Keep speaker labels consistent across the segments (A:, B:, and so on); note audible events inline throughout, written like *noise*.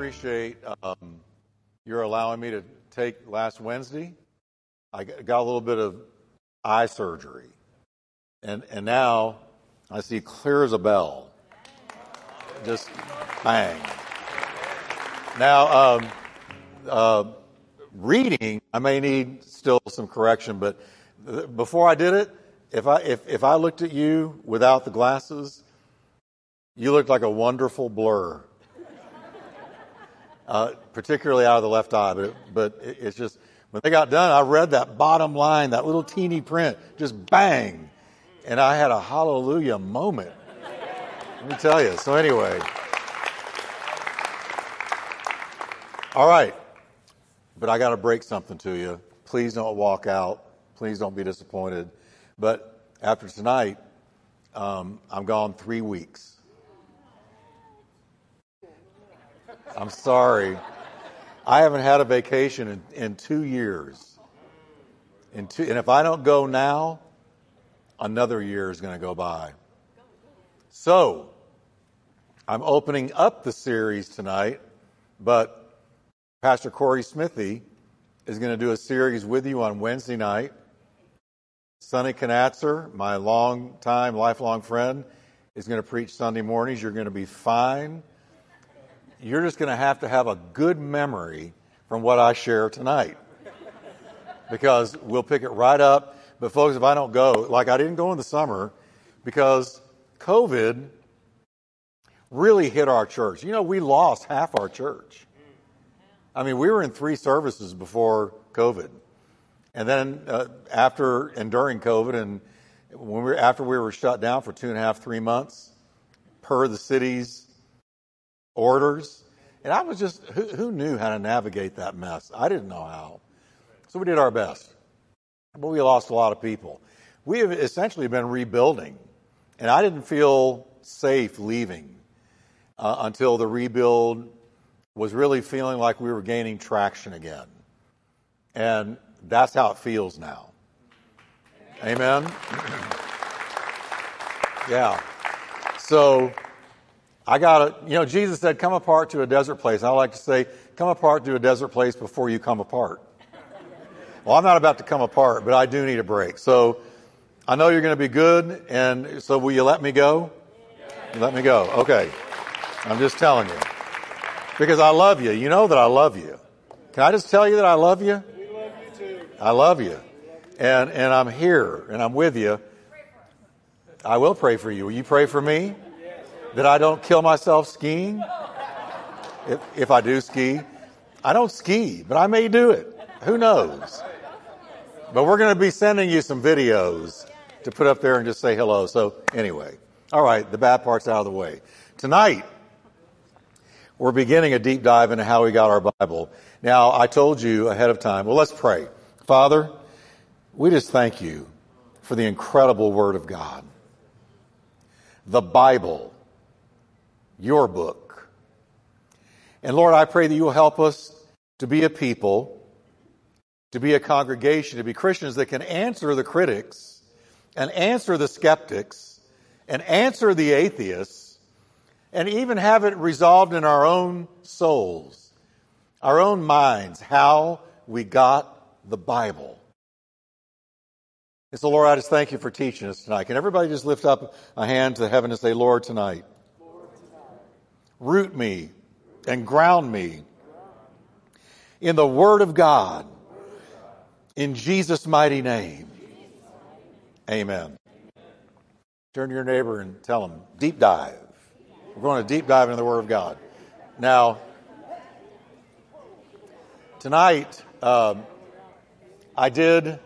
A: appreciate um, your allowing me to take last Wednesday. I got a little bit of eye surgery, and and now I see clear as a bell. Just bang. Now, um, uh, reading, I may need still some correction, but before I did it, if I if if I looked at you without the glasses, you looked like a wonderful blur uh, particularly out of the left eye. But, but it's just, when they got done, I read that bottom line, that little teeny print, just bang. And I had a hallelujah moment. Let me tell you. So, anyway. All right. But I got to break something to you. Please don't walk out. Please don't be disappointed. But after tonight, um, I'm gone three weeks. I'm sorry. I haven't had a vacation in, in two years. In two, and if I don't go now, another year is going to go by. So, I'm opening up the series tonight, but Pastor Corey Smithy is going to do a series with you on Wednesday night. Sonny Knatzer, my long time, lifelong friend, is going to preach Sunday mornings. You're going to be fine you're just going to have to have a good memory from what I share tonight. Because we'll pick it right up. But, folks, if I don't go, like I didn't go in the summer because COVID really hit our church. You know, we lost half our church. I mean, we were in three services before COVID. And then uh, after and during COVID, and when we were, after we were shut down for two and a half, three months, per the city's orders. And I was just, who, who knew how to navigate that mess? I didn't know how. So we did our best. But we lost a lot of people. We have essentially been rebuilding. And I didn't feel safe leaving uh, until the rebuild was really feeling like we were gaining traction again. And that's how it feels now. Amen? *clears throat* yeah. So I got to, you know, Jesus said, come apart to a desert place. I like to say, come apart to a desert place before you come apart. Well, I'm not about to come apart, but I do need a break. So I know you're going to be good, and so will you let me go? You Let me go. Okay. I'm just telling you. Because I love you. You know that I love you. Can I just tell you that I love you?
B: We love you too.
A: I love you. And, and I'm here, and I'm with you. I will pray for you. Will you pray for me? That I don't kill myself skiing. If, if I do ski, I don't ski, but I may do it. Who knows? But we're going to be sending you some videos to put up there and just say hello. So, anyway, all right, the bad part's out of the way. Tonight, we're beginning a deep dive into how we got our Bible. Now, I told you ahead of time, well, let's pray. Father, we just thank you for the incredible Word of God. The Bible your book. And Lord, I pray that you will help us to be a people, to be a congregation, to be Christians that can answer the critics and answer the skeptics and answer the atheists and even have it resolved in our own souls, our own minds, how we got the Bible. And so, Lord, I just thank you for teaching us tonight. Can everybody just lift up a hand to heaven and say, Lord, tonight, root me and ground me in the Word of God. In Jesus' mighty name. Amen. Turn to your neighbor and tell him, deep dive. We're going to deep dive into the Word of God. Now, tonight, um, I did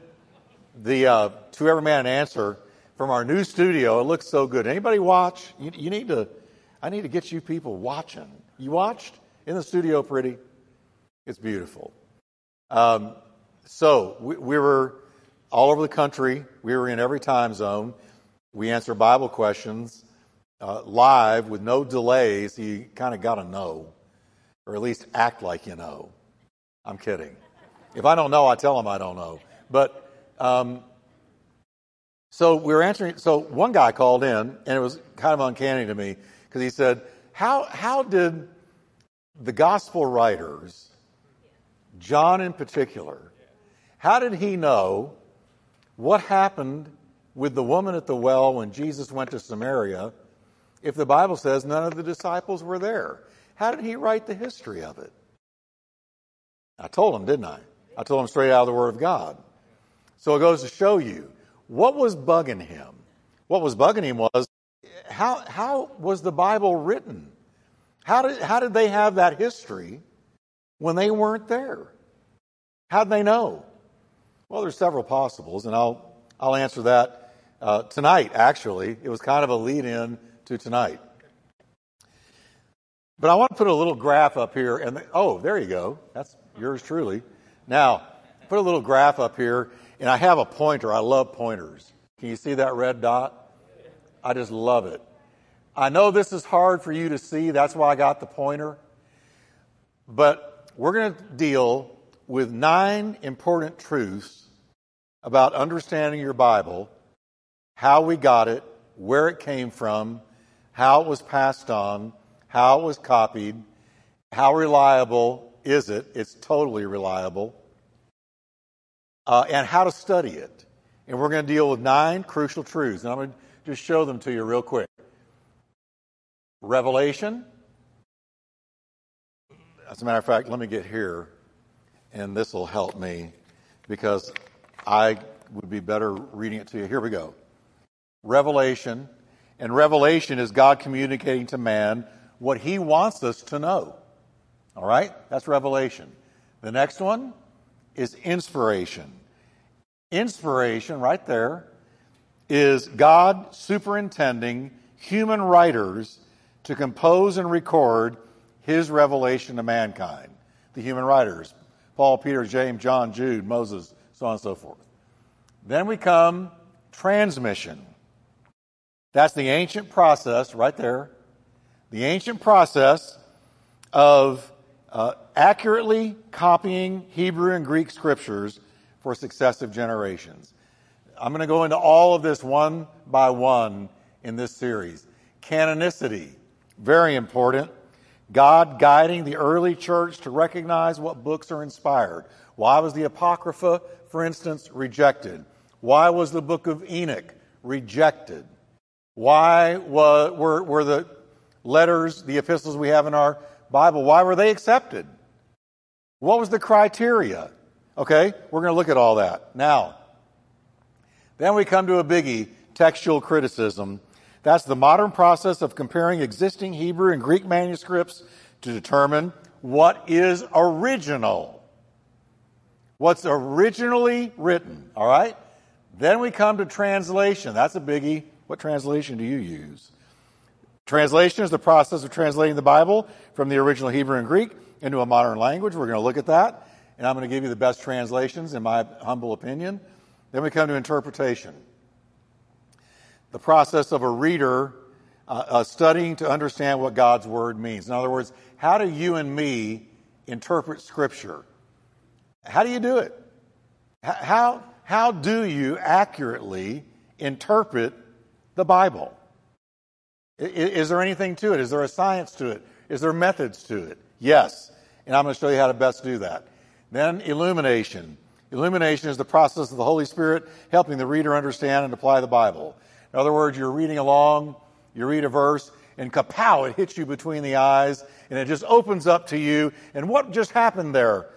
A: the uh, To Every Man an Answer from our new studio. It looks so good. Anybody watch? You, you need to I need to get you people watching. You watched in the studio, pretty? It's beautiful. Um, so we, we, were all over the country. We were in every time zone. We answer Bible questions uh, live with no delays. You kind of got to know, or at least act like you know. I'm kidding. If I don't know, I tell them I don't know. But um, so we were answering. So one guy called in, and it was kind of uncanny to me because he said, how, how did the gospel writers, John in particular, how did he know what happened with the woman at the well when Jesus went to Samaria if the Bible says none of the disciples were there? How did he write the history of it? I told him, didn't I? I told him straight out of the Word of God. So it goes to show you what was bugging him. What was bugging him was how, how was the Bible written? How did, how did they have that history when they weren't there? How'd they know? Well, there's several possibles, and I'll, I'll answer that uh, tonight, actually. It was kind of a lead in to tonight. But I want to put a little graph up here, and the, oh, there you go. That's yours truly. Now, put a little graph up here, and I have a pointer. I love pointers. Can you see that red dot? I just love it. I know this is hard for you to see, that's why I got the pointer. But we're going to deal with nine important truths about understanding your Bible, how we got it, where it came from, how it was passed on, how it was copied, how reliable is it? It's totally reliable. Uh, and how to study it. And we're going to deal with nine crucial truths. And I'm going to just show them to you real quick. Revelation. As a matter of fact, let me get here, and this will help me because I would be better reading it to you. Here we go. Revelation. And revelation is God communicating to man what he wants us to know. All right? That's revelation. The next one is inspiration. Inspiration, right there, is God superintending human writers to compose and record his revelation to mankind. The human writers Paul, Peter, James, John, Jude, Moses, so on and so forth. Then we come transmission. That's the ancient process right there. The ancient process of uh, accurately copying Hebrew and Greek scriptures for successive generations. I'm going to go into all of this one by one in this series. Canonicity very important. God guiding the early church to recognize what books are inspired. Why was the Apocrypha, for instance, rejected? Why was the book of Enoch rejected? Why were, were the letters, the epistles we have in our Bible, why were they accepted? What was the criteria? Okay, we're going to look at all that. Now, then we come to a biggie textual criticism that's the modern process of comparing existing Hebrew and Greek manuscripts to determine what is original. What's originally written, all right? Then we come to translation. That's a biggie. What translation do you use? Translation is the process of translating the Bible from the original Hebrew and Greek into a modern language. We're going to look at that, and I'm going to give you the best translations, in my humble opinion. Then we come to interpretation the process of a reader uh, uh, studying to understand what God's Word means. In other words, how do you and me interpret Scripture? How do you do it? How, how do you accurately interpret the Bible? Is, is there anything to it? Is there a science to it? Is there methods to it? Yes. And I'm going to show you how to best do that. Then illumination. Illumination is the process of the Holy Spirit helping the reader understand and apply the Bible. In other words, you're reading along, you read a verse, and kapow, it hits you between the eyes, and it just opens up to you. And what just happened there?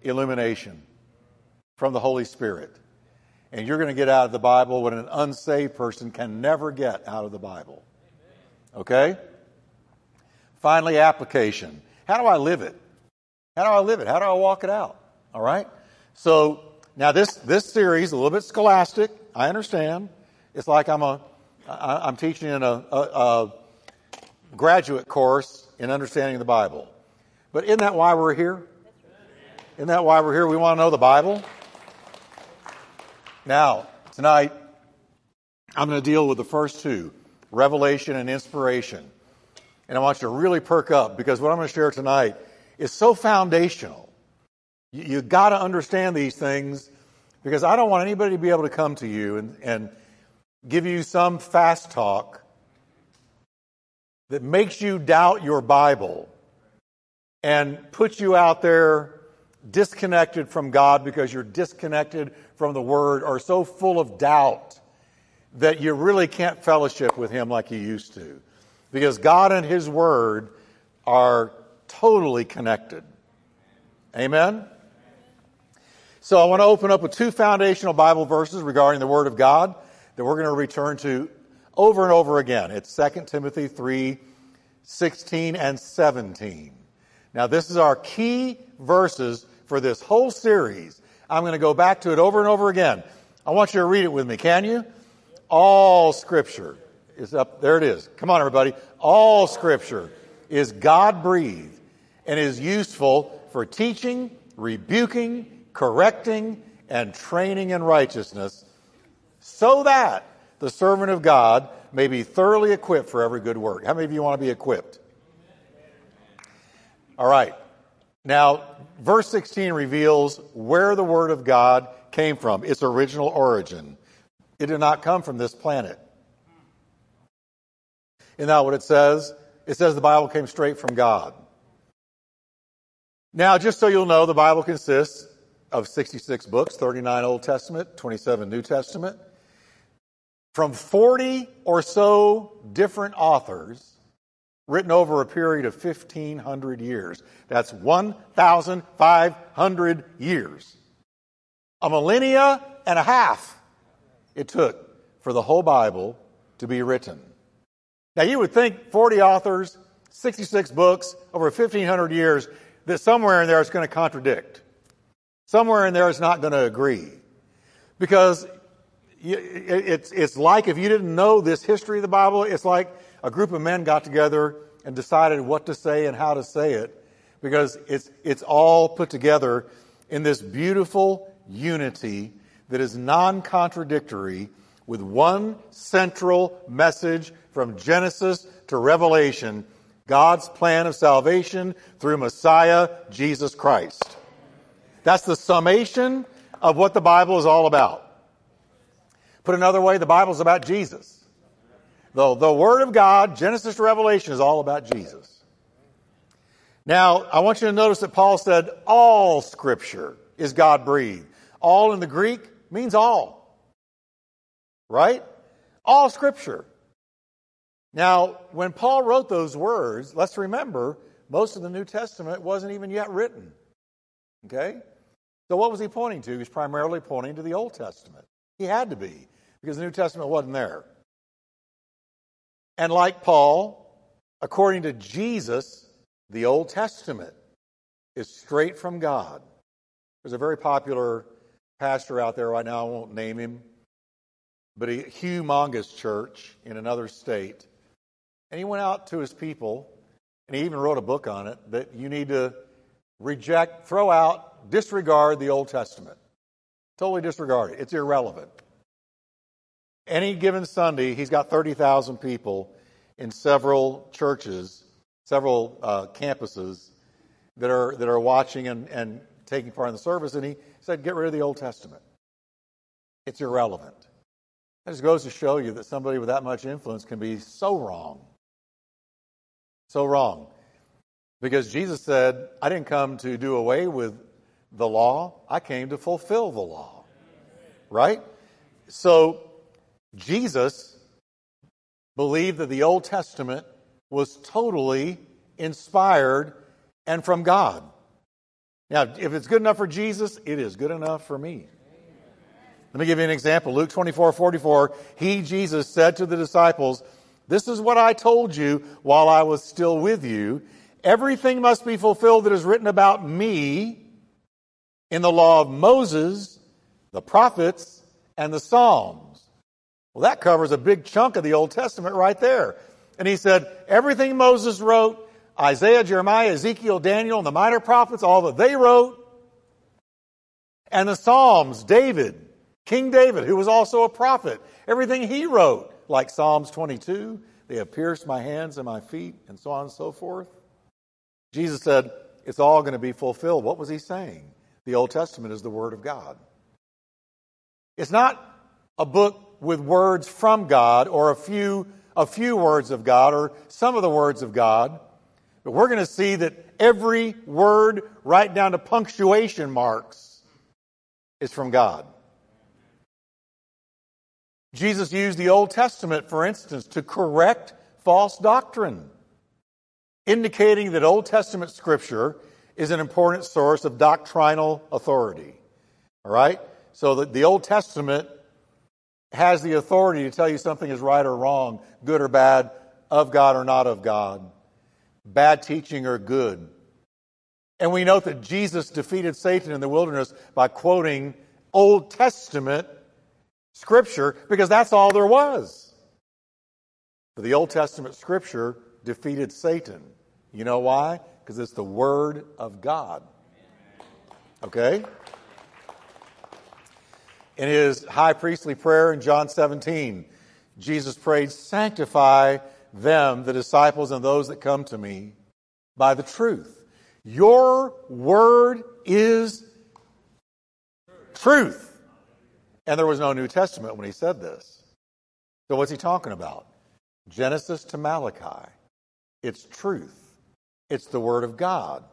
A: Illumination from the Holy Spirit. And you're going to get out of the Bible what an unsaved person can never get out of the Bible. Okay? Finally, application. How do I live it? How do I live it? How do I walk it out? All right? So, now this, this series, a little bit scholastic, I understand. It's like I'm a, I'm teaching in a, a, a graduate course in understanding the Bible. But isn't that why we're here? Isn't that why we're here? We want to know the Bible. Now, tonight, I'm going to deal with the first two revelation and inspiration. And I want you to really perk up because what I'm going to share tonight is so foundational. You, you got to understand these things because I don't want anybody to be able to come to you and, and give you some fast talk that makes you doubt your Bible and put you out there disconnected from God because you're disconnected from the Word or so full of doubt that you really can't fellowship with Him like you used to. Because God and His Word are totally connected. Amen? So I want to open up with two foundational Bible verses regarding the Word of God that we're going to return to over and over again. It's 2 Timothy 3 16 and 17. Now, this is our key verses for this whole series. I'm going to go back to it over and over again. I want you to read it with me, can you? All Scripture is up. There it is. Come on, everybody. All Scripture is God breathed and is useful for teaching, rebuking, correcting, and training in righteousness, so that the servant of God may be thoroughly equipped for every good work. How many of you want to be equipped? All right. Now, verse 16 reveals where the Word of God came from, its original origin. It did not come from this planet. Isn't that what it says? It says the Bible came straight from God. Now, just so you'll know, the Bible consists of 66 books, 39 Old Testament, 27 New Testament, from 40 or so different authors written over a period of 1,500 years. That's 1,500 years. A millennia and a half it took for the whole Bible to be written. Now, you would think 40 authors, 66 books, over 1,500 years, that somewhere in there is going to contradict. Somewhere in there is not going to agree. Because it's, it's like if you didn't know this history of the Bible, it's like a group of men got together and decided what to say and how to say it because it's, it's all put together in this beautiful unity that is non contradictory with one central message from Genesis to Revelation God's plan of salvation through Messiah, Jesus Christ. That's the summation of what the Bible is all about. Put another way, the Bible is about Jesus. The, the Word of God, Genesis to Revelation, is all about Jesus. Now, I want you to notice that Paul said all Scripture is God breathed. All in the Greek means all. Right? All Scripture. Now, when Paul wrote those words, let's remember, most of the New Testament wasn't even yet written. Okay? So what was he pointing to? He was primarily pointing to the Old Testament. He had to be, because the New Testament wasn't there. And like Paul, according to Jesus, the Old Testament is straight from God. There's a very popular pastor out there right now, I won't name him, but a humongous church in another state. And he went out to his people, and he even wrote a book on it that you need to reject, throw out, disregard the Old Testament. Totally disregard it. It's irrelevant. Any given Sunday, he's got 30,000 people in several churches, several uh, campuses that are, that are watching and, and taking part in the service. And he said, Get rid of the Old Testament. It's irrelevant. That just goes to show you that somebody with that much influence can be so wrong. So wrong. Because Jesus said, I didn't come to do away with the law, I came to fulfill the law. Right? So Jesus believed that the Old Testament was totally inspired and from God. Now, if it's good enough for Jesus, it is good enough for me. Let me give you an example. Luke 24 44. He, Jesus, said to the disciples, This is what I told you while I was still with you. Everything must be fulfilled that is written about me in the law of Moses, the prophets, and the Psalms. Well, that covers a big chunk of the Old Testament right there. And he said, everything Moses wrote, Isaiah, Jeremiah, Ezekiel, Daniel, and the minor prophets, all that they wrote, and the Psalms, David, King David, who was also a prophet, everything he wrote, like Psalms 22, they have pierced my hands and my feet, and so on and so forth. Jesus said, it's all going to be fulfilled. What was he saying? The Old Testament is the Word of God. It's not a book with words from God or a few, a few words of God or some of the words of God, But we're going to see that every word, right down to punctuation marks, is from God. Jesus used the Old Testament, for instance, to correct false doctrine, indicating that Old Testament scripture is an important source of doctrinal authority. All right? So that the Old Testament has the authority to tell you something is right or wrong, good or bad, of God or not of God, bad teaching or good. And we note that Jesus defeated Satan in the wilderness by quoting Old Testament scripture because that's all there was. But the Old Testament scripture defeated Satan. You know why? Because it's the Word of God. Okay? In his high priestly prayer in John 17, Jesus prayed, Sanctify them, the disciples, and those that come to me by the truth. Your word is truth. And there was no New Testament when he said this. So what's he talking about? Genesis to Malachi. It's truth. It's the Word of God.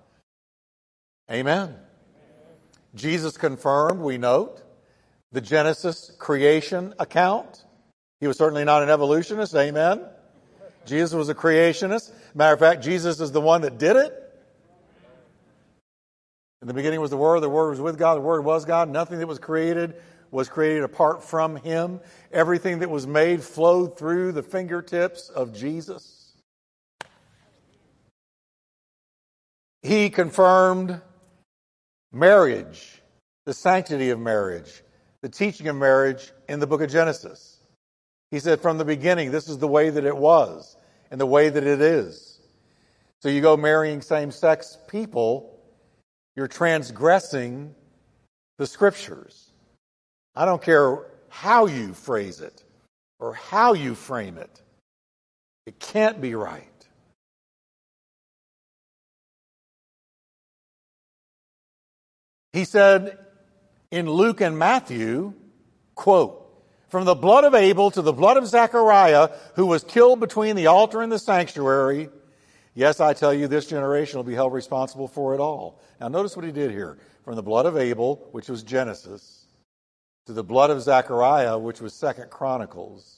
A: Amen. Jesus confirmed, we note, the Genesis creation account. He was certainly not an evolutionist. Amen. Jesus was a creationist. Matter of fact, Jesus is the one that did it. In the beginning was the Word, the Word was with God, the Word was God. Nothing that was created was created apart from Him. Everything that was made flowed through the fingertips of Jesus. He confirmed marriage, the sanctity of marriage, the teaching of marriage in the book of Genesis. He said, from the beginning, this is the way that it was and the way that it is. So you go marrying same sex people, you're transgressing the scriptures. I don't care how you phrase it or how you frame it, it can't be right. He said in Luke and Matthew, quote, from the blood of Abel to the blood of Zechariah, who was killed between the altar and the sanctuary, yes, I tell you, this generation will be held responsible for it all. Now, notice what he did here. From the blood of Abel, which was Genesis, to the blood of Zechariah, which was Second Chronicles.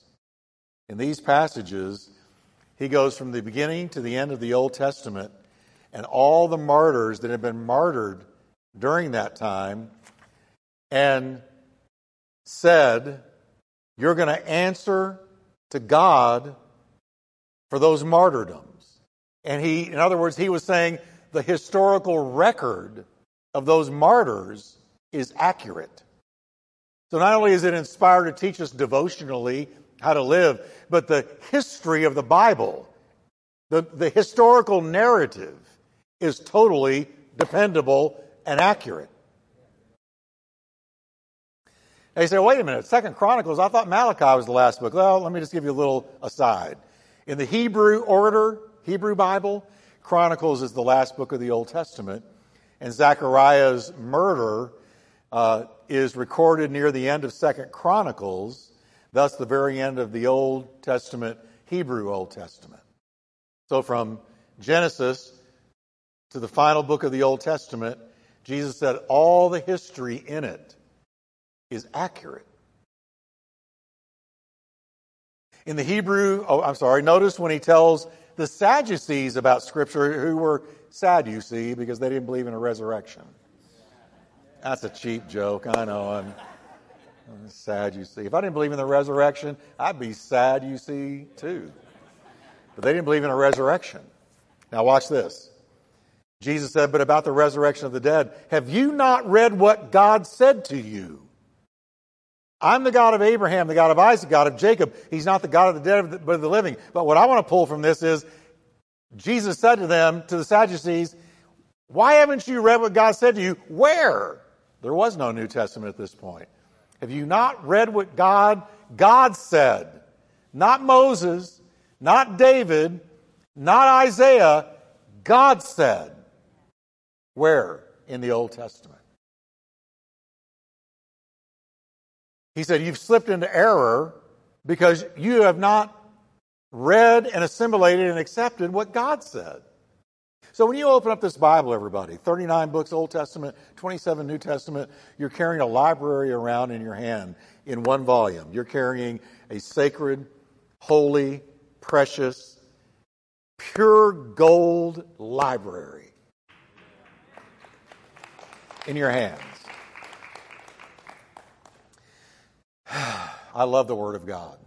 A: In these passages, he goes from the beginning to the end of the Old Testament, and all the martyrs that have been martyred during that time, and said, You're going to answer to God for those martyrdoms. And he, in other words, he was saying the historical record of those martyrs is accurate. So not only is it inspired to teach us devotionally how to live, but the history of the Bible, the, the historical narrative is totally dependable and accurate. Now you say, wait a minute, Second Chronicles, I thought Malachi was the last book. Well, let me just give you a little aside. In the Hebrew order, Hebrew Bible, Chronicles is the last book of the Old Testament, and Zechariah's murder uh, is recorded near the end of Second Chronicles, thus the very end of the Old Testament, Hebrew Old Testament. So from Genesis to the final book of the Old Testament, Jesus said all the history in it is accurate. In the Hebrew, oh, I'm sorry, notice when he tells the Sadducees about Scripture, who were sad, you see, because they didn't believe in a resurrection. That's a cheap joke, I know. I'm, I'm sad, you see. If I didn't believe in the resurrection, I'd be sad, you see, too. But they didn't believe in a resurrection. Now, watch this. Jesus said, But about the resurrection of the dead, have you not read what God said to you? I'm the God of Abraham, the God of Isaac, God of Jacob. He's not the God of the dead, but of the living. But what I want to pull from this is Jesus said to them, to the Sadducees, Why haven't you read what God said to you? Where? There was no New Testament at this point. Have you not read what God, God said? Not Moses, not David, not Isaiah. God said. Where? In the Old Testament. He said, You've slipped into error because you have not read and assimilated and accepted what God said. So when you open up this Bible, everybody, 39 books Old Testament, 27 New Testament, you're carrying a library around in your hand in one volume. You're carrying a sacred, holy, precious, pure gold library in your hands. *sighs* I love the Word of God.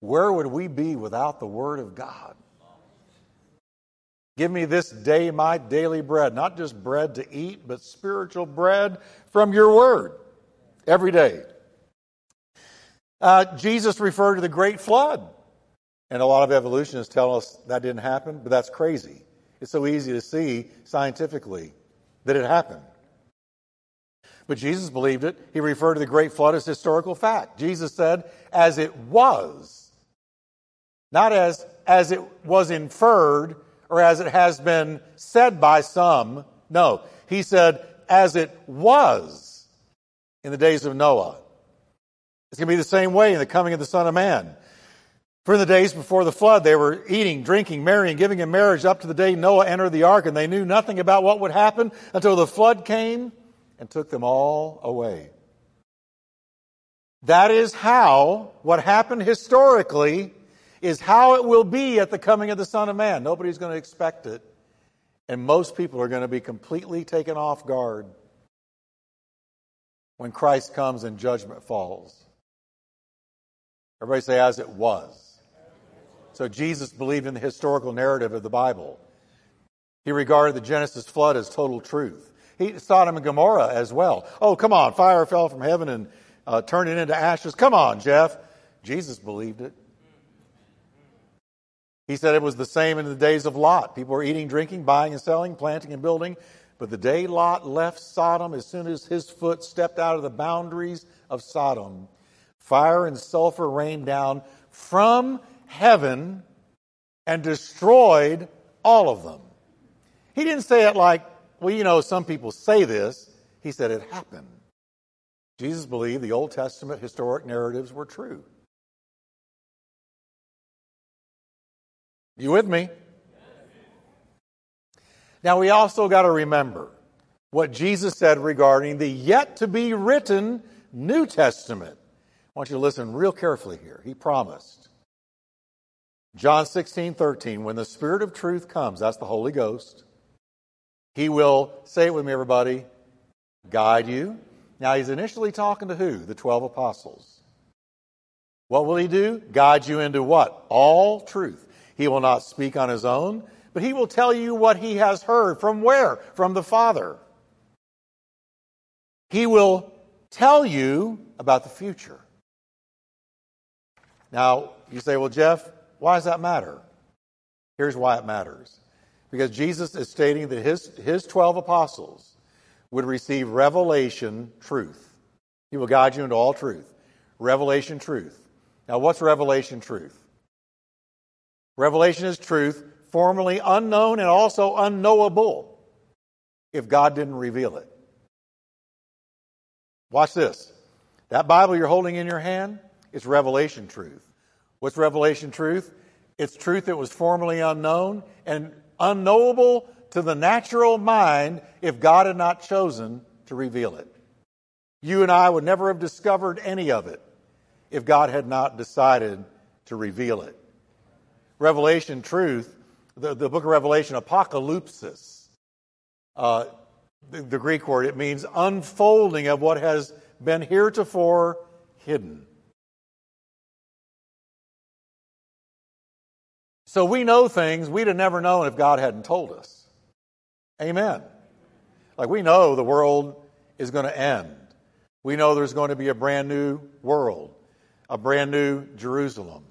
A: Where would we be without the Word of God? Give me this day my daily bread, not just bread to eat, but spiritual bread from your Word every day. Uh, Jesus referred to the great flood. And a lot of evolutionists tell us that didn't happen, but that's crazy. It's so easy to see scientifically that it happened. But Jesus believed it. He referred to the great flood as historical fact. Jesus said, as it was, not as, as it was inferred or as it has been said by some. No, he said, as it was in the days of Noah. It's going to be the same way in the coming of the Son of Man. For in the days before the flood, they were eating, drinking, marrying, giving in marriage up to the day Noah entered the ark, and they knew nothing about what would happen until the flood came and took them all away. That is how what happened historically is how it will be at the coming of the Son of Man. Nobody's going to expect it. And most people are going to be completely taken off guard when Christ comes and judgment falls. Everybody say, as it was. So Jesus believed in the historical narrative of the Bible. He regarded the Genesis flood as total truth. He, Sodom and Gomorrah as well. Oh, come on, fire fell from heaven and uh, turned it into ashes. Come on, Jeff. Jesus believed it. He said it was the same in the days of Lot. People were eating, drinking, buying and selling, planting and building. But the day Lot left Sodom, as soon as his foot stepped out of the boundaries of Sodom, fire and sulfur rained down from heaven and destroyed all of them. He didn't say it like, well, you know, some people say this. He said it happened. Jesus believed the Old Testament historic narratives were true. You with me? Now, we also got to remember what Jesus said regarding the yet to be written New Testament. I want you to listen real carefully here. He promised. John 16, 13, when the Spirit of truth comes, that's the Holy Ghost, He will, say it with me, everybody, guide you. Now, He's initially talking to who? The 12 apostles. What will He do? Guide you into what? All truth. He will not speak on his own, but he will tell you what he has heard. From where? From the Father. He will tell you about the future. Now, you say, well, Jeff, why does that matter? Here's why it matters. Because Jesus is stating that his, his 12 apostles would receive revelation truth. He will guide you into all truth. Revelation truth. Now, what's revelation truth? Revelation is truth, formerly unknown and also unknowable if God didn't reveal it. Watch this. That Bible you're holding in your hand is revelation truth. What's revelation truth? It's truth that was formerly unknown and unknowable to the natural mind if God had not chosen to reveal it. You and I would never have discovered any of it if God had not decided to reveal it. Revelation truth, the, the book of Revelation, apocalypsis, uh, the, the Greek word, it means unfolding of what has been heretofore hidden. So we know things we'd have never known if God hadn't told us. Amen. Like we know the world is going to end. We know there's going to be a brand new world, a brand new Jerusalem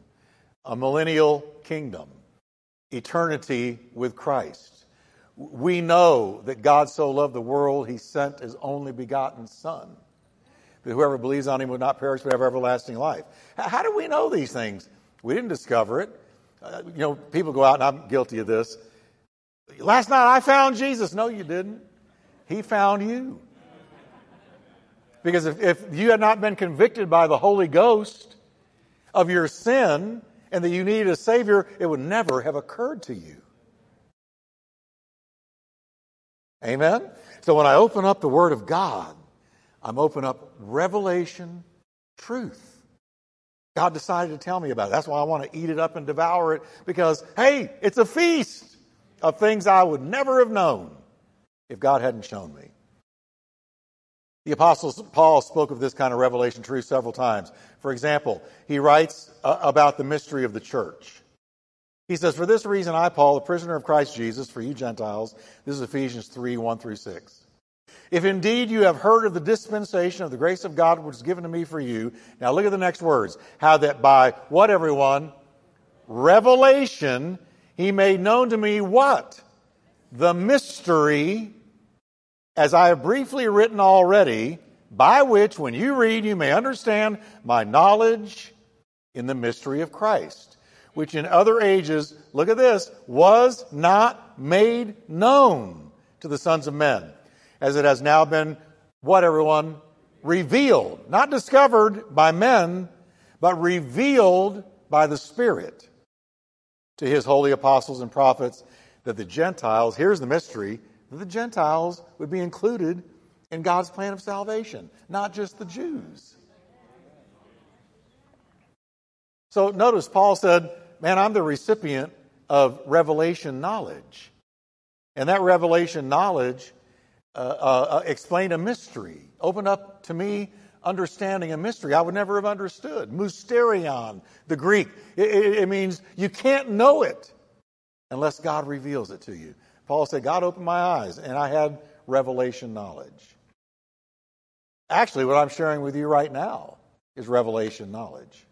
A: a millennial kingdom, eternity with Christ. We know that God so loved the world, he sent his only begotten Son, that whoever believes on him would not perish but have everlasting life. How do we know these things? We didn't discover it. Uh, you know, people go out, and I'm guilty of this. Last night I found Jesus. No, you didn't. He found you. Because if, if you had not been convicted by the Holy Ghost of your sin, and that you needed a Savior, it would never have occurred to you. Amen? So when I open up the Word of God, I'm opening up revelation truth. God decided to tell me about it. That's why I want to eat it up and devour it because, hey, it's a feast of things I would never have known if God hadn't shown me. The Apostle Paul spoke of this kind of revelation truth several times. For example, he writes uh, about the mystery of the church. He says, For this reason, I, Paul, the prisoner of Christ Jesus, for you Gentiles, this is Ephesians 3 1 through 6. If indeed you have heard of the dispensation of the grace of God which is given to me for you, now look at the next words. How that by what, everyone? Revelation, he made known to me what? The mystery as I have briefly written already, by which, when you read, you may understand my knowledge in the mystery of Christ, which in other ages, look at this, was not made known to the sons of men, as it has now been, what everyone? Revealed. Not discovered by men, but revealed by the Spirit to his holy apostles and prophets, that the Gentiles, here's the mystery, that the Gentiles would be included in God's plan of salvation, not just the Jews. So notice Paul said, Man, I'm the recipient of revelation knowledge. And that revelation knowledge uh, uh, uh, explained a mystery, open up to me understanding a mystery I would never have understood. Mysterion, the Greek. It, it, it means you can't know it unless God reveals it to you. Paul said, God opened my eyes, and I had revelation knowledge. Actually, what I'm sharing with you right now is revelation knowledge.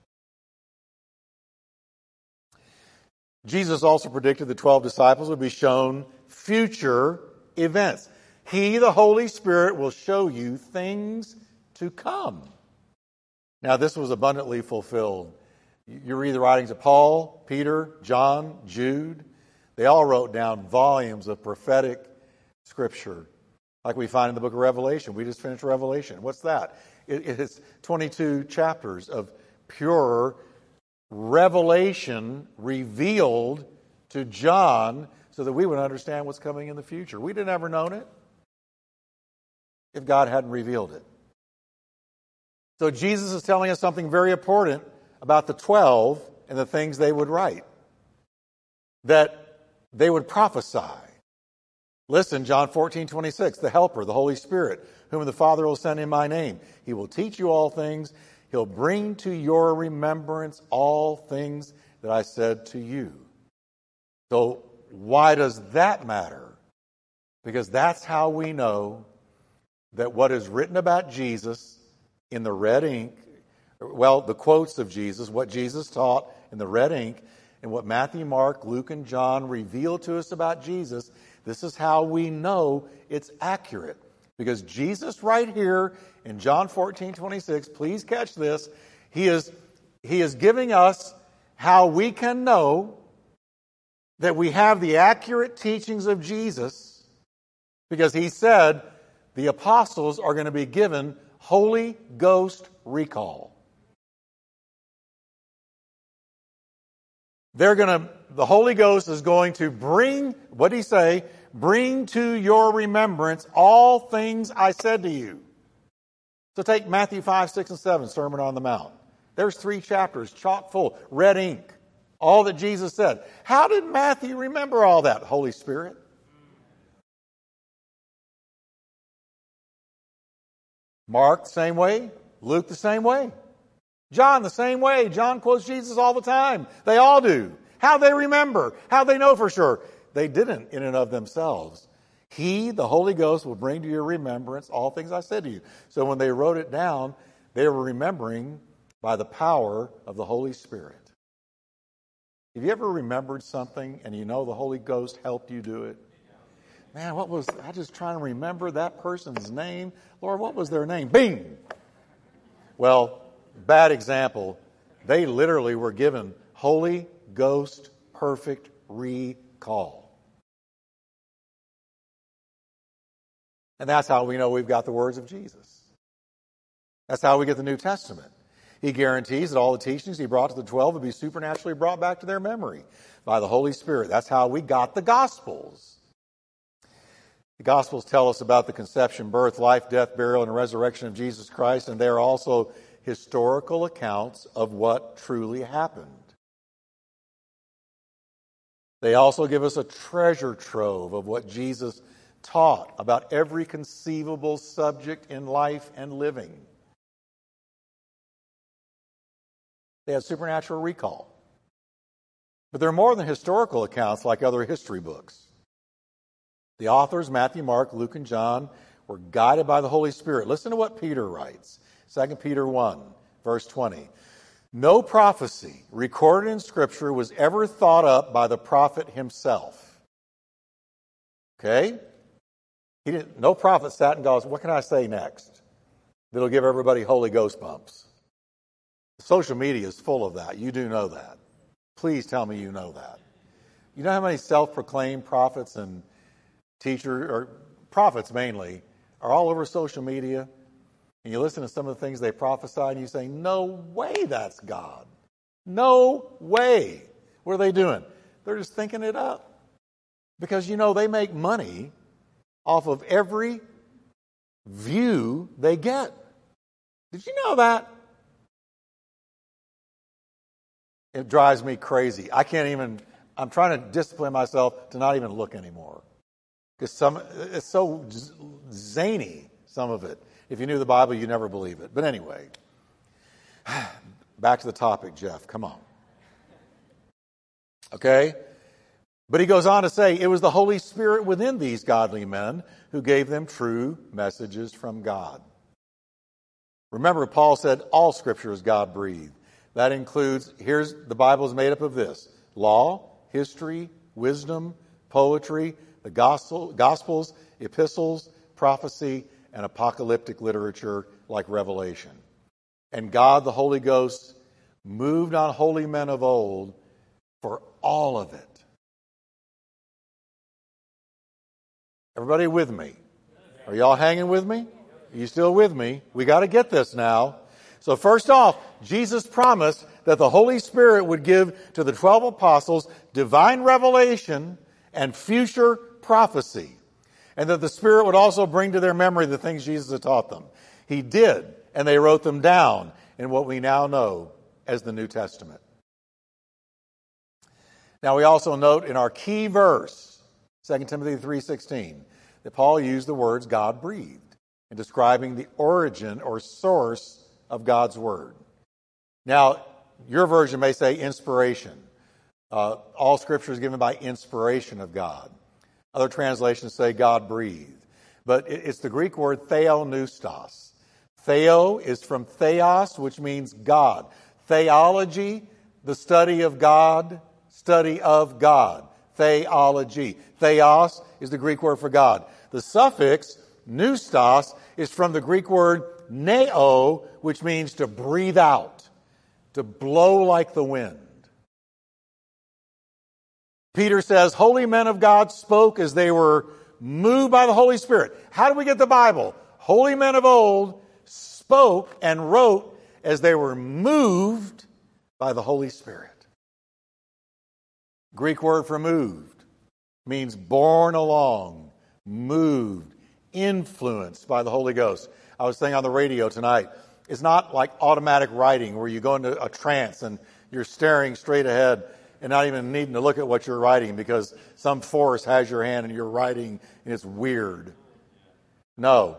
A: Jesus also predicted the 12 disciples would be shown future events. He, the Holy Spirit, will show you things to come. Now, this was abundantly fulfilled. You read the writings of Paul, Peter, John, Jude. They all wrote down volumes of prophetic scripture, like we find in the book of Revelation. We just finished Revelation. What's that? It's 22 chapters of pure revelation revealed to John so that we would understand what's coming in the future. We'd have never known it if God hadn't revealed it. So Jesus is telling us something very important about the 12 and the things they would write. That they would prophesy. Listen, John 14, 26, the Helper, the Holy Spirit, whom the Father will send in my name. He will teach you all things. He'll bring to your remembrance all things that I said to you. So, why does that matter? Because that's how we know that what is written about Jesus in the red ink, well, the quotes of Jesus, what Jesus taught in the red ink, and what Matthew, Mark, Luke, and John reveal to us about Jesus, this is how we know it's accurate. Because Jesus, right here in John 14, 26, please catch this, he is, he is giving us how we can know that we have the accurate teachings of Jesus because he said the apostles are going to be given Holy Ghost recall. They're going to, the Holy Ghost is going to bring, what did he say? Bring to your remembrance all things I said to you. So take Matthew 5, 6, and 7, Sermon on the Mount. There's three chapters, chock full, red ink, all that Jesus said. How did Matthew remember all that? Holy Spirit. Mark, the same way. Luke, the same way. John, the same way. John quotes Jesus all the time. They all do. How they remember, how they know for sure. They didn't in and of themselves. He, the Holy Ghost, will bring to your remembrance all things I said to you. So when they wrote it down, they were remembering by the power of the Holy Spirit. Have you ever remembered something and you know the Holy Ghost helped you do it? Man, what was, I just trying to remember that person's name. Lord, what was their name? Bing! Well, bad example. They literally were given Holy Ghost perfect recall. And that's how we know we've got the words of Jesus. That's how we get the New Testament. He guarantees that all the teachings he brought to the 12 would be supernaturally brought back to their memory by the Holy Spirit. That's how we got the Gospels. The Gospels tell us about the conception, birth, life, death, burial, and resurrection of Jesus Christ, and they are also historical accounts of what truly happened. They also give us a treasure trove of what Jesus taught about every conceivable subject in life and living. They had supernatural recall. But they're more than historical accounts like other history books. The authors, Matthew, Mark, Luke, and John, were guided by the Holy Spirit. Listen to what Peter writes 2 Peter 1, verse 20. No prophecy recorded in Scripture was ever thought up by the prophet himself. Okay? He didn't, no prophet sat and goes, What can I say next? That'll give everybody Holy Ghost bumps. Social media is full of that. You do know that. Please tell me you know that. You know how many self proclaimed prophets and teachers, or prophets mainly, are all over social media? And you listen to some of the things they prophesy, and you say, No way that's God. No way. What are they doing? They're just thinking it up. Because, you know, they make money off of every view they get. Did you know that? It drives me crazy. I can't even, I'm trying to discipline myself to not even look anymore. Because some, it's so zany, some of it. If you knew the Bible, you never believe it. But anyway, *sighs* back to the topic, Jeff. Come on. Okay? But he goes on to say, it was the Holy Spirit within these godly men who gave them true messages from God. Remember, Paul said all scripture is God breathed. That includes, here's the Bible is made up of this law, history, wisdom, poetry, the gospel, gospels, epistles, prophecy, and apocalyptic literature like Revelation. And God, the Holy Ghost, moved on holy men of old for all of it. Everybody with me? Are y'all hanging with me? Are you still with me? We got to get this now. So, first off, Jesus promised that the Holy Spirit would give to the 12 apostles divine revelation and future prophecy, and that the Spirit would also bring to their memory the things Jesus had taught them. He did, and they wrote them down in what we now know as the New Testament. Now, we also note in our key verse, 2 Timothy 3:16, that Paul used the words God breathed in describing the origin or source of God's Word. Now, your version may say inspiration. Uh, all Scripture is given by inspiration of God. Other translations say God breathed. But it's the Greek word theopneustos. Theo is from theos, which means God. Theology, the study of God, study of God. Theology. Theos is the Greek word for God. The suffix pneustos is from the Greek word pneo, which means to breathe out, to blow like the wind. Peter says, Holy men of God spoke as they were moved by the Holy Spirit. How do we get the Bible? Holy men of old spoke and wrote as they were moved by the Holy Spirit. Greek word for moved means borne along, moved, influenced by the Holy Ghost. I was saying on the radio tonight, it's not like automatic writing where you go into a trance and you're staring straight ahead and not even needing to look at what you're writing because some force has your hand and you're writing and it's weird. No.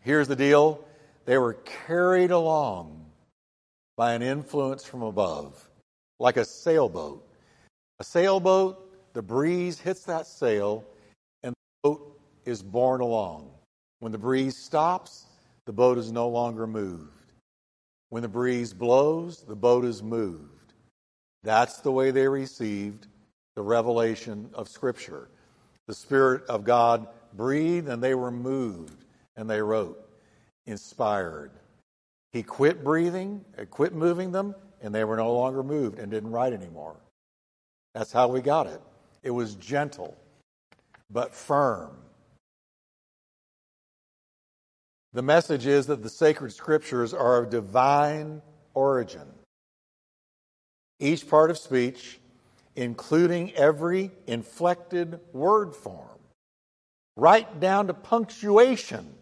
A: Here's the deal they were carried along by an influence from above, like a sailboat. A sailboat, the breeze hits that sail and the boat is borne along. When the breeze stops, the boat is no longer moved. When the breeze blows, the boat is moved. That's the way they received the revelation of Scripture. The Spirit of God breathed and they were moved and they wrote, inspired. He quit breathing, uh, quit moving them, and they were no longer moved and didn't write anymore. That's how we got it. It was gentle, but firm. The message is that the sacred scriptures are of divine origin. Each part of speech, including every inflected word form, right down to punctuation,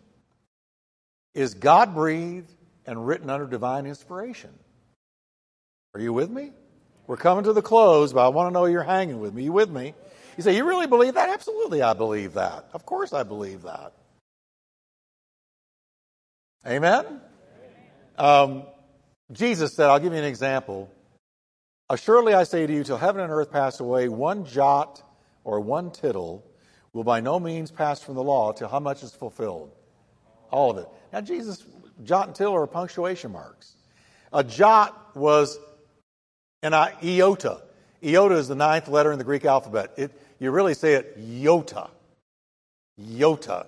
A: is God breathed and written under divine inspiration. Are you with me? We're coming to the close, but I want to know you're hanging with me. You with me? You say, You really believe that? Absolutely, I believe that. Of course, I believe that. Amen? Um, Jesus said, I'll give you an example. Assuredly, I say to you, till heaven and earth pass away, one jot or one tittle will by no means pass from the law till how much is fulfilled? All of it. Now, Jesus, jot and tittle are punctuation marks. A jot was an iota. Iota is the ninth letter in the Greek alphabet. It, you really say it iota. Iota.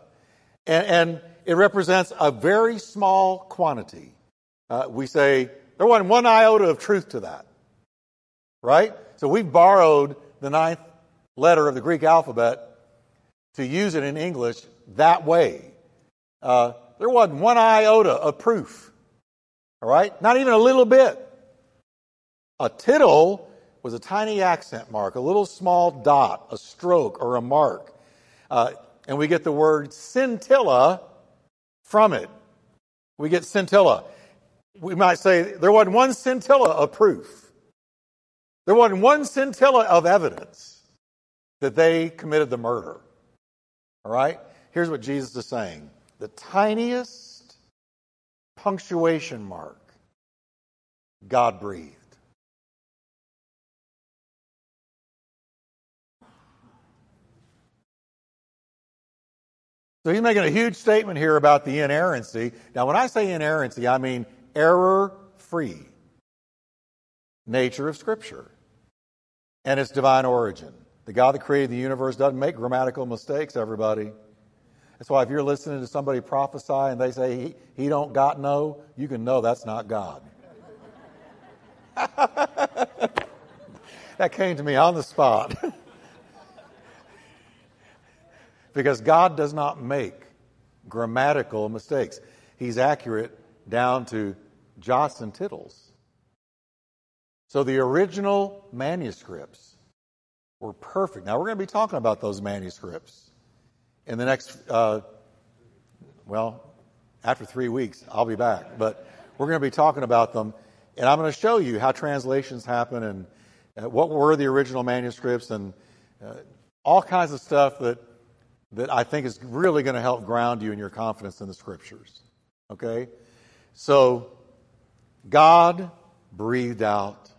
A: And, and it represents a very small quantity. Uh, we say, there wasn't one iota of truth to that. Right? So we've borrowed the ninth letter of the Greek alphabet to use it in English that way. Uh, there wasn't one iota of proof. All right? Not even a little bit. A tittle was a tiny accent mark, a little small dot, a stroke, or a mark. Uh, and we get the word scintilla from it. We get scintilla. We might say there wasn't one scintilla of proof. There wasn't one scintilla of evidence that they committed the murder. All right? Here's what Jesus is saying the tiniest punctuation mark God breathed. So he's making a huge statement here about the inerrancy. Now, when I say inerrancy, I mean error free nature of Scripture and its divine origin. The God that created the universe doesn't make grammatical mistakes, everybody. That's why if you're listening to somebody prophesy and they say he, he don't got no, you can know that's not God. *laughs* that came to me on the spot. *laughs* because God does not make grammatical mistakes. He's accurate down to jots and tittles. So the original manuscripts were perfect. Now we're going to be talking about those manuscripts in the next, uh, well, after three weeks, I'll be back. But we're going to be talking about them, and I'm going to show you how translations happen and uh, what were the original manuscripts and uh, all kinds of stuff that that I think is really going to help ground you in your confidence in the scriptures. Okay? So, God breathed out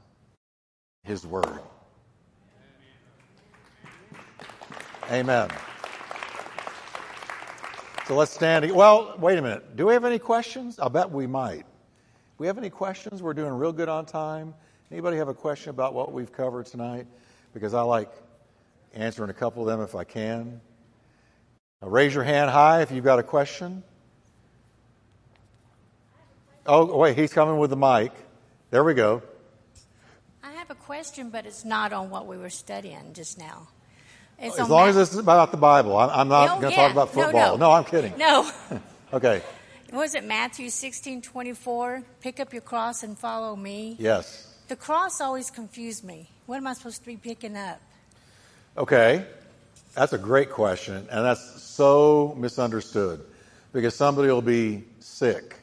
A: his word. Amen. So let's stand. Well, wait a minute. Do we have any questions? I bet we might. We have any questions? We're doing real good on time. Anybody have a question about what we've covered tonight? Because I like answering a couple of them if I can. Now raise your hand high if you've got a question. Oh, wait, he's coming with the mic. There we go.
B: I have a question, but it's not on what we were studying just now.
A: It's as long as it's about the Bible. I'm not oh, going to yeah. talk about football.
B: No, no.
A: no I'm kidding.
B: No. *laughs* *laughs*
A: okay.
B: Was it Matthew 16, 24? Pick up your cross and follow me?
A: Yes.
B: The cross always confused me. What am I supposed to be picking up?
A: Okay. That's a great question, and that's so misunderstood because somebody will be sick,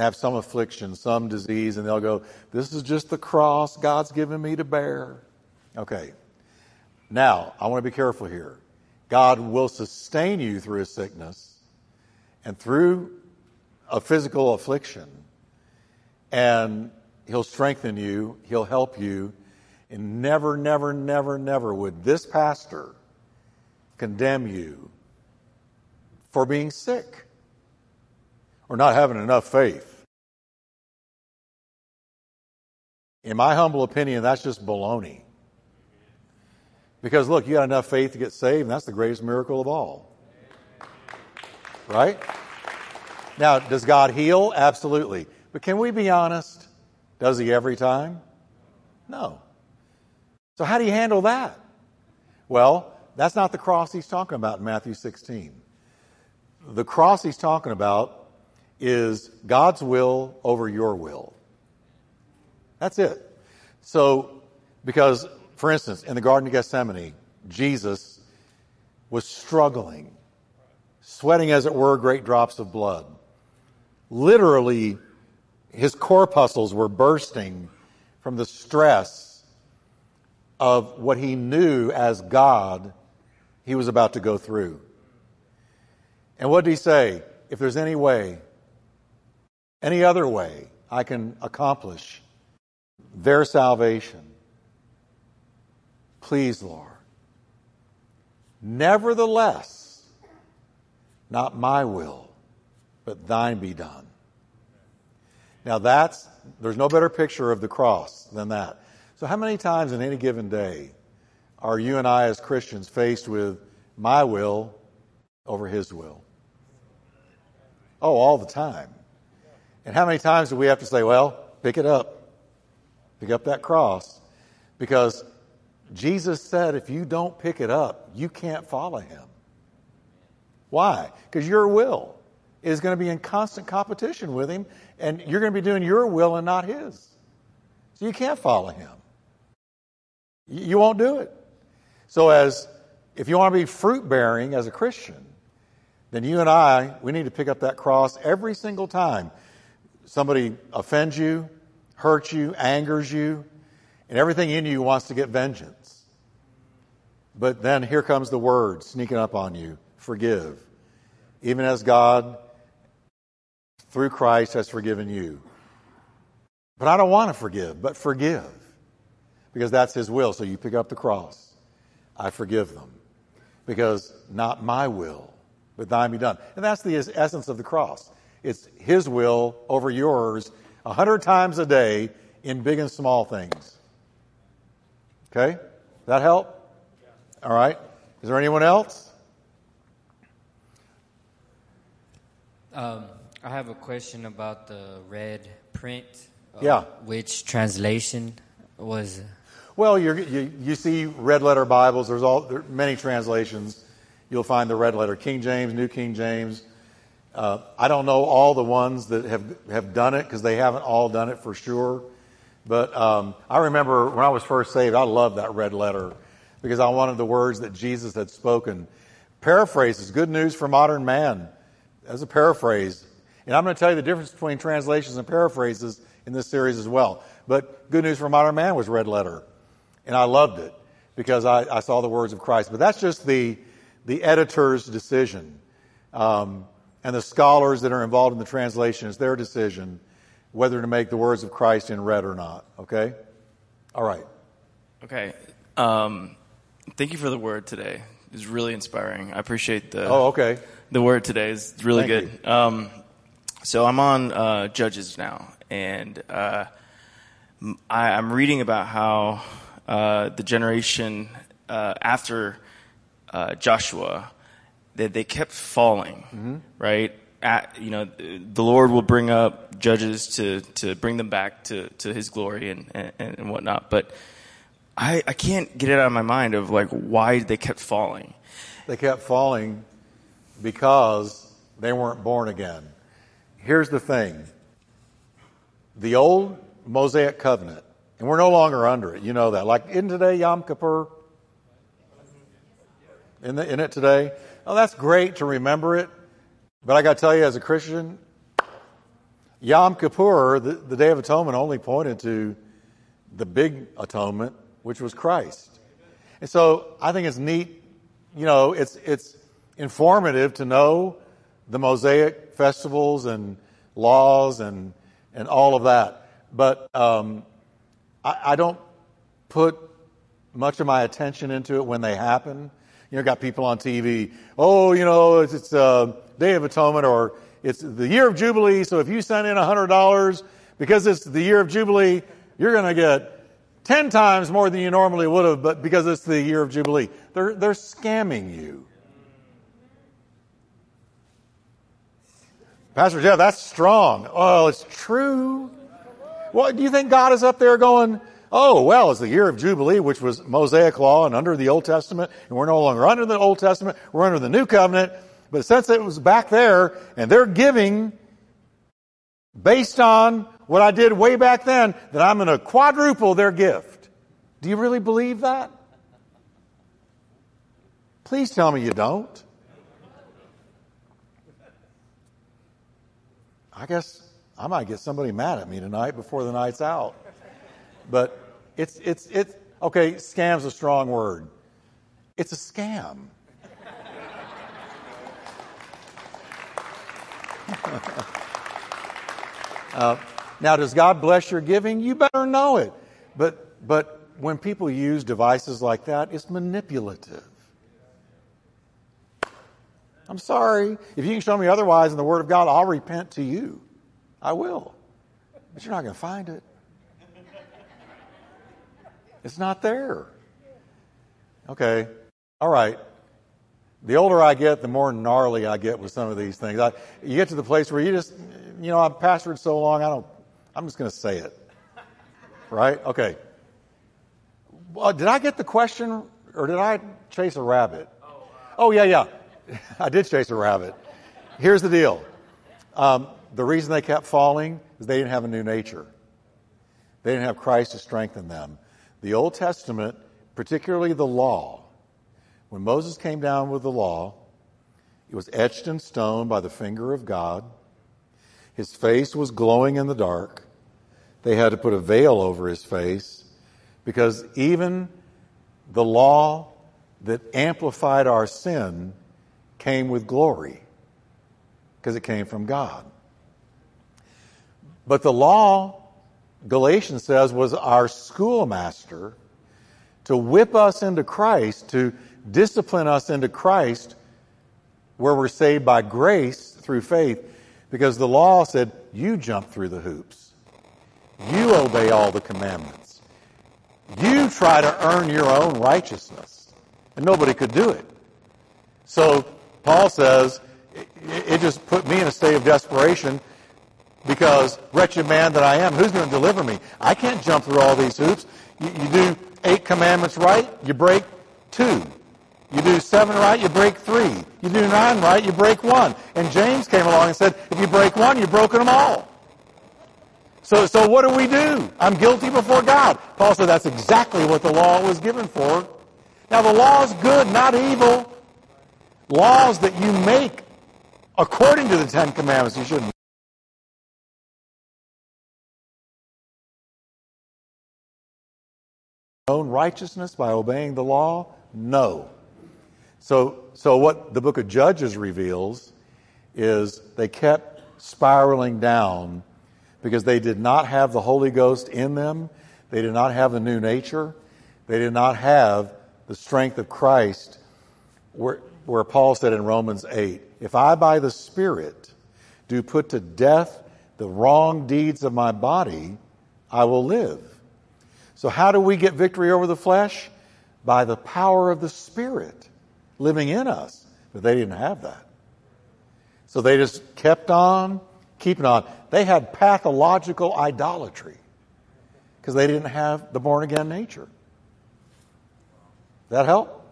A: have some affliction, some disease, and they'll go, This is just the cross God's given me to bear. Okay. Now, I want to be careful here. God will sustain you through a sickness and through a physical affliction, and He'll strengthen you, He'll help you, and never, never, never, never would this pastor condemn you for being sick or not having enough faith. In my humble opinion, that's just baloney. Because look, you got enough faith to get saved, and that's the greatest miracle of all. Right? Now, does God heal? Absolutely. But can we be honest? Does He every time? No. So, how do you handle that? Well, that's not the cross he's talking about in Matthew 16. The cross he's talking about is God's will over your will. That's it. So, because, for instance, in the Garden of Gethsemane, Jesus was struggling, sweating, as it were, great drops of blood. Literally, his corpuscles were bursting from the stress of what he knew as God he was about to go through. And what did he say? If there's any way, any other way I can accomplish their salvation, please, Lord. Nevertheless, not my will, but thine be done. Now that's, there's no better picture of the cross than that. So how many times in any given day are you and I as Christians faced with my will over his will? Oh, all the time. And how many times do we have to say, well, pick it up, pick up that cross? Because Jesus said if you don't pick it up, you can't follow him. Why? Because your will is going to be in constant competition with him, and you're going to be doing your will and not his. So you can't follow him. You won't do it. So, as if you want to be fruit bearing as a Christian, then you and I, we need to pick up that cross every single time somebody offends you, hurts you, angers you, and everything in you wants to get vengeance. But then here comes the word sneaking up on you forgive. Even as God, through Christ, has forgiven you. But I don't want to forgive, but forgive. Because that's His will. So you pick up the cross. I forgive them. Because not my will, but thine be done. And that's the essence of the cross. It's His will over yours a hundred times a day in big and small things. Okay? That help? All right. Is there anyone else?
C: Um, I have a question about the red print. Uh,
A: Yeah.
C: Which translation was?
A: Well, you're, you you see red letter Bibles. There's all there are many translations. You'll find the red letter King James, New King James. Uh, I don't know all the ones that have have done it because they haven't all done it for sure. But um, I remember when I was first saved, I loved that red letter because I wanted the words that Jesus had spoken. Paraphrase is good news for modern man. As a paraphrase. And I'm going to tell you the difference between translations and paraphrases in this series as well. But Good News for Modern Man was red letter. And I loved it because I, I saw the words of Christ. But that's just the, the editor's decision. Um, and the scholars that are involved in the translation, it's their decision whether to make the words of Christ in red or not. Okay? All right.
D: Okay. Um, thank you for the word today. It's really inspiring. I appreciate the
A: Oh, okay.
D: the word today. is really
A: Thank
D: good. Um, so I'm on uh, Judges now, and uh, I, am reading about how uh, the generation uh, after uh, Joshua that they kept falling, right? At, you know, the Lord will bring up judges to, to bring them back to, to His glory and, and, and whatnot, but I, I can't get it out of my mind of like why they kept falling.
A: They kept falling because they weren't born again. Here's the thing the old Mosaic covenant, and we're no longer under it. You know that. Like, in today Yom Kippur? In, the, in it today? Oh, that's great to remember it. But I got to tell you, as a Christian, Yom Kippur, the, the Day of Atonement, only pointed to the big atonement, which was Christ. And so I think it's neat, you know, it's, it's informative to know the Mosaic festivals and laws and, and all of that. But um, I, I don't put much of my attention into it when they happen. You know, got people on TV, oh, you know, it's, it's uh, Day of Atonement or it's the year of Jubilee, so if you send in $100 because it's the year of Jubilee, you're going to get 10 times more than you normally would have, but because it's the year of Jubilee. They're, they're scamming you. Pastor Jeff, that's strong. Oh, it's true. Well, do you think God is up there going, oh, well, it's the year of Jubilee, which was Mosaic law and under the Old Testament, and we're no longer under the Old Testament, we're under the New Covenant. But since it was back there and they're giving based on what I did way back then, that I'm going to quadruple their gift. Do you really believe that? Please tell me you don't. I guess I might get somebody mad at me tonight before the night's out. But it's, it's, it's, okay, scam's a strong word. It's a scam. *laughs* uh, now, does God bless your giving? You better know it. But, but when people use devices like that, it's manipulative. I'm sorry. If you can show me otherwise in the Word of God, I'll repent to you. I will. But you're not going to find it. It's not there. Okay. All right. The older I get, the more gnarly I get with some of these things. I, you get to the place where you just, you know, I've pastored so long, I don't, I'm just going to say it. Right? Okay. Well, did I get the question or did I chase a rabbit? Oh, yeah, yeah. *laughs* I did chase a rabbit. Here's the deal. Um, the reason they kept falling is they didn't have a new nature. They didn't have Christ to strengthen them. The Old Testament, particularly the law, when Moses came down with the law, it was etched in stone by the finger of God. His face was glowing in the dark. They had to put a veil over his face because even the law that amplified our sin came with glory because it came from God. But the law, Galatians says, was our schoolmaster to whip us into Christ, to discipline us into Christ, where we're saved by grace through faith, because the law said, you jump through the hoops. You obey all the commandments. You try to earn your own righteousness. And nobody could do it. So Paul says, it just put me in a state of desperation because wretched man that I am, who's going to deliver me? I can't jump through all these hoops. You, you, do eight commandments right, you break two. You do seven right, you break three. You do nine right, you break one. And James came along and said, if you break one, you've broken them all. So, so what do we do? I'm guilty before God. Paul said that's exactly what the law was given for. Now the law is good, not evil laws that you make according to the Ten Commandments. You shouldn't. Own righteousness by obeying the law? No. So, so what the book of Judges reveals is they kept spiraling down because they did not have the Holy Ghost in them. They did not have the new nature. They did not have the strength of Christ where, where Paul said in Romans 8, If I by the Spirit do put to death the wrong deeds of my body, I will live. So, how do we get victory over the flesh? By the power of the Spirit living in us. But they didn't have that. So they just kept on keeping on. They had pathological idolatry because they didn't have the born again nature. That help?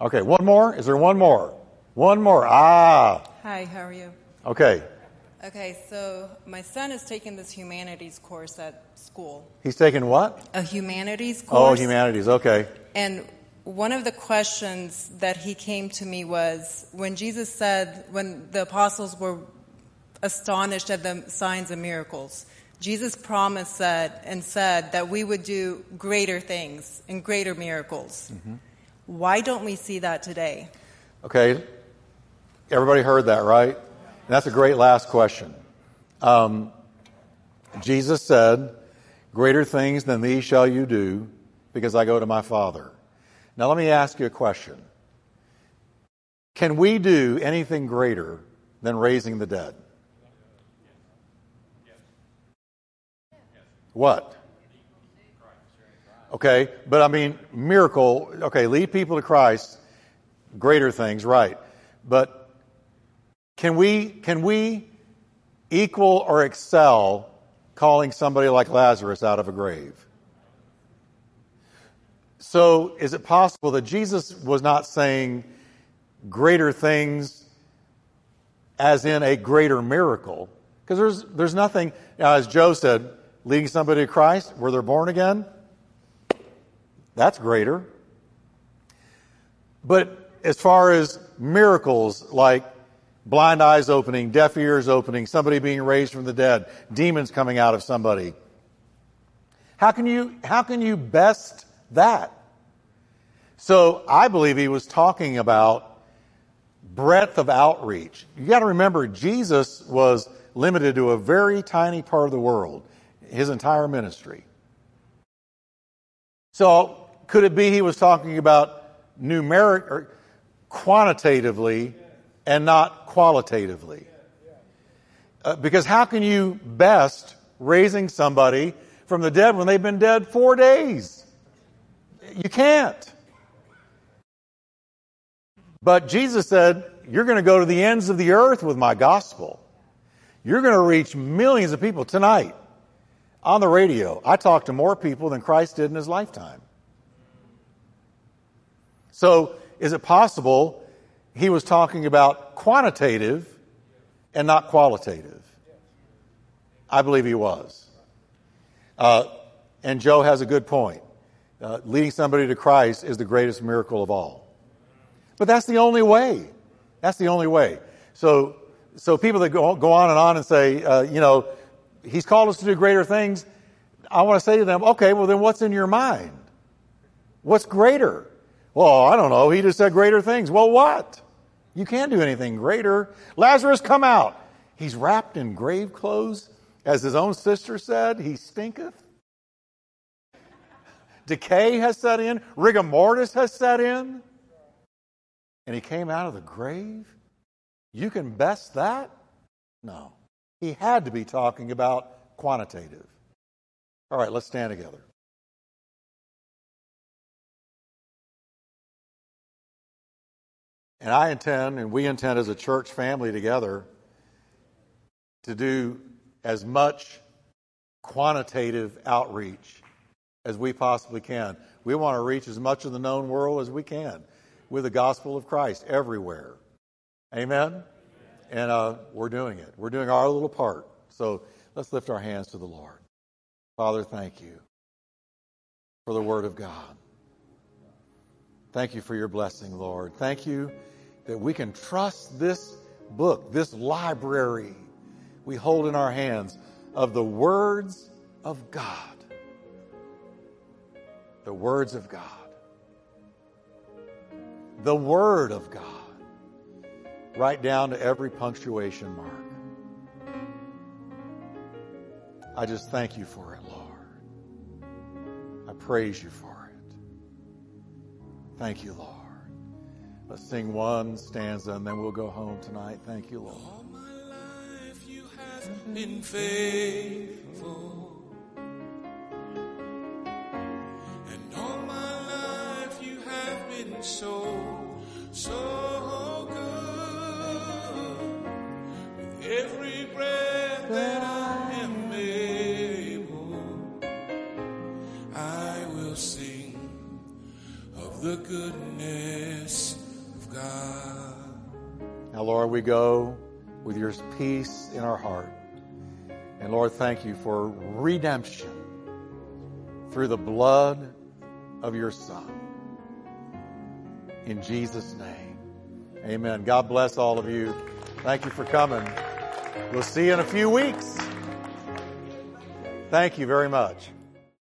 A: Okay, one more? Is there one more? One more. Ah.
E: Hi, how are you?
A: Okay.
E: Okay, so my son is taking this humanities course at school.
A: He's taking what?
E: A humanities
A: oh,
E: course.
A: Oh, humanities. Okay.
E: And one of the questions that he came to me was when Jesus said, when the apostles were astonished at the signs and miracles, Jesus promised that and said that we would do greater things and greater miracles. Mm-hmm. Why don't we see that today?
A: Okay. Everybody heard that, right? That's a great last question. Um, Jesus said, Greater things than these shall you do, because I go to my Father. Now, let me ask you a question. Can we do anything greater than raising the dead? What? Okay, but I mean, miracle, okay, lead people to Christ, greater things, right. But can we, can we equal or excel calling somebody like Lazarus out of a grave? So is it possible that Jesus was not saying greater things as in a greater miracle? Because there's, there's nothing, as Joe said, leading somebody to Christ where they're born again, that's greater. But as far as miracles like blind eyes opening, deaf ears opening, somebody being raised from the dead, demons coming out of somebody, how can you, how can you best that? So I believe he was talking about breadth of outreach. You got to remember, Jesus was limited to a very tiny part of the world, his entire ministry. So could it be he was talking about numeric or quantitatively and not qualitatively? Uh, because how can you best raising somebody from the dead when they've been dead four days? You can't. But Jesus said, You're going to go to the ends of the earth with my gospel. You're going to reach millions of people tonight on the radio. I talked to more people than Christ did in his lifetime. So, is it possible he was talking about quantitative and not qualitative? I believe he was. Uh, and Joe has a good point. Uh, leading somebody to Christ is the greatest miracle of all. But that's the only way. That's the only way. So, so people that go, go on and on and say, uh, you know, he's called us to do greater things. I want to say to them, okay, well then what's in your mind? What's greater? Well, I don't know. He just said greater things. Well, what? You can't do anything greater. Lazarus, come out. He's wrapped in grave clothes. As his own sister said, he stinketh. Decay has set in. Rigor mortis has set in and he came out of the grave? You can best that? No. He had to be talking about quantitative. All right, let's stand together. And I intend, and we intend as a church family together, to do as much quantitative outreach as we possibly can. We want to reach as much of the known world as we can with the gospel of Christ everywhere. Amen? And uh, we're doing it. We're doing our little part. So let's lift our hands to the Lord. Father, thank you for the Word of God. Thank you for your blessing, Lord. Thank you that we can trust this book, this library we hold in our hands of the words of God. The words of God the Word of God, right down to every punctuation mark. I just thank you for it, Lord. I praise you for it. Thank you, Lord. Let's sing one stanza and then we'll go home tonight. Thank you, Lord.
F: All my life you have been faithful. And all my life you have been so so good. With every the goodness of God.
A: Now, Lord, we go with your peace in our heart. And Lord, thank you for redemption through the blood of your Son. In Jesus' name. Amen. God bless all of you. Thank you for coming. We'll see you in a few weeks. Thank you very much.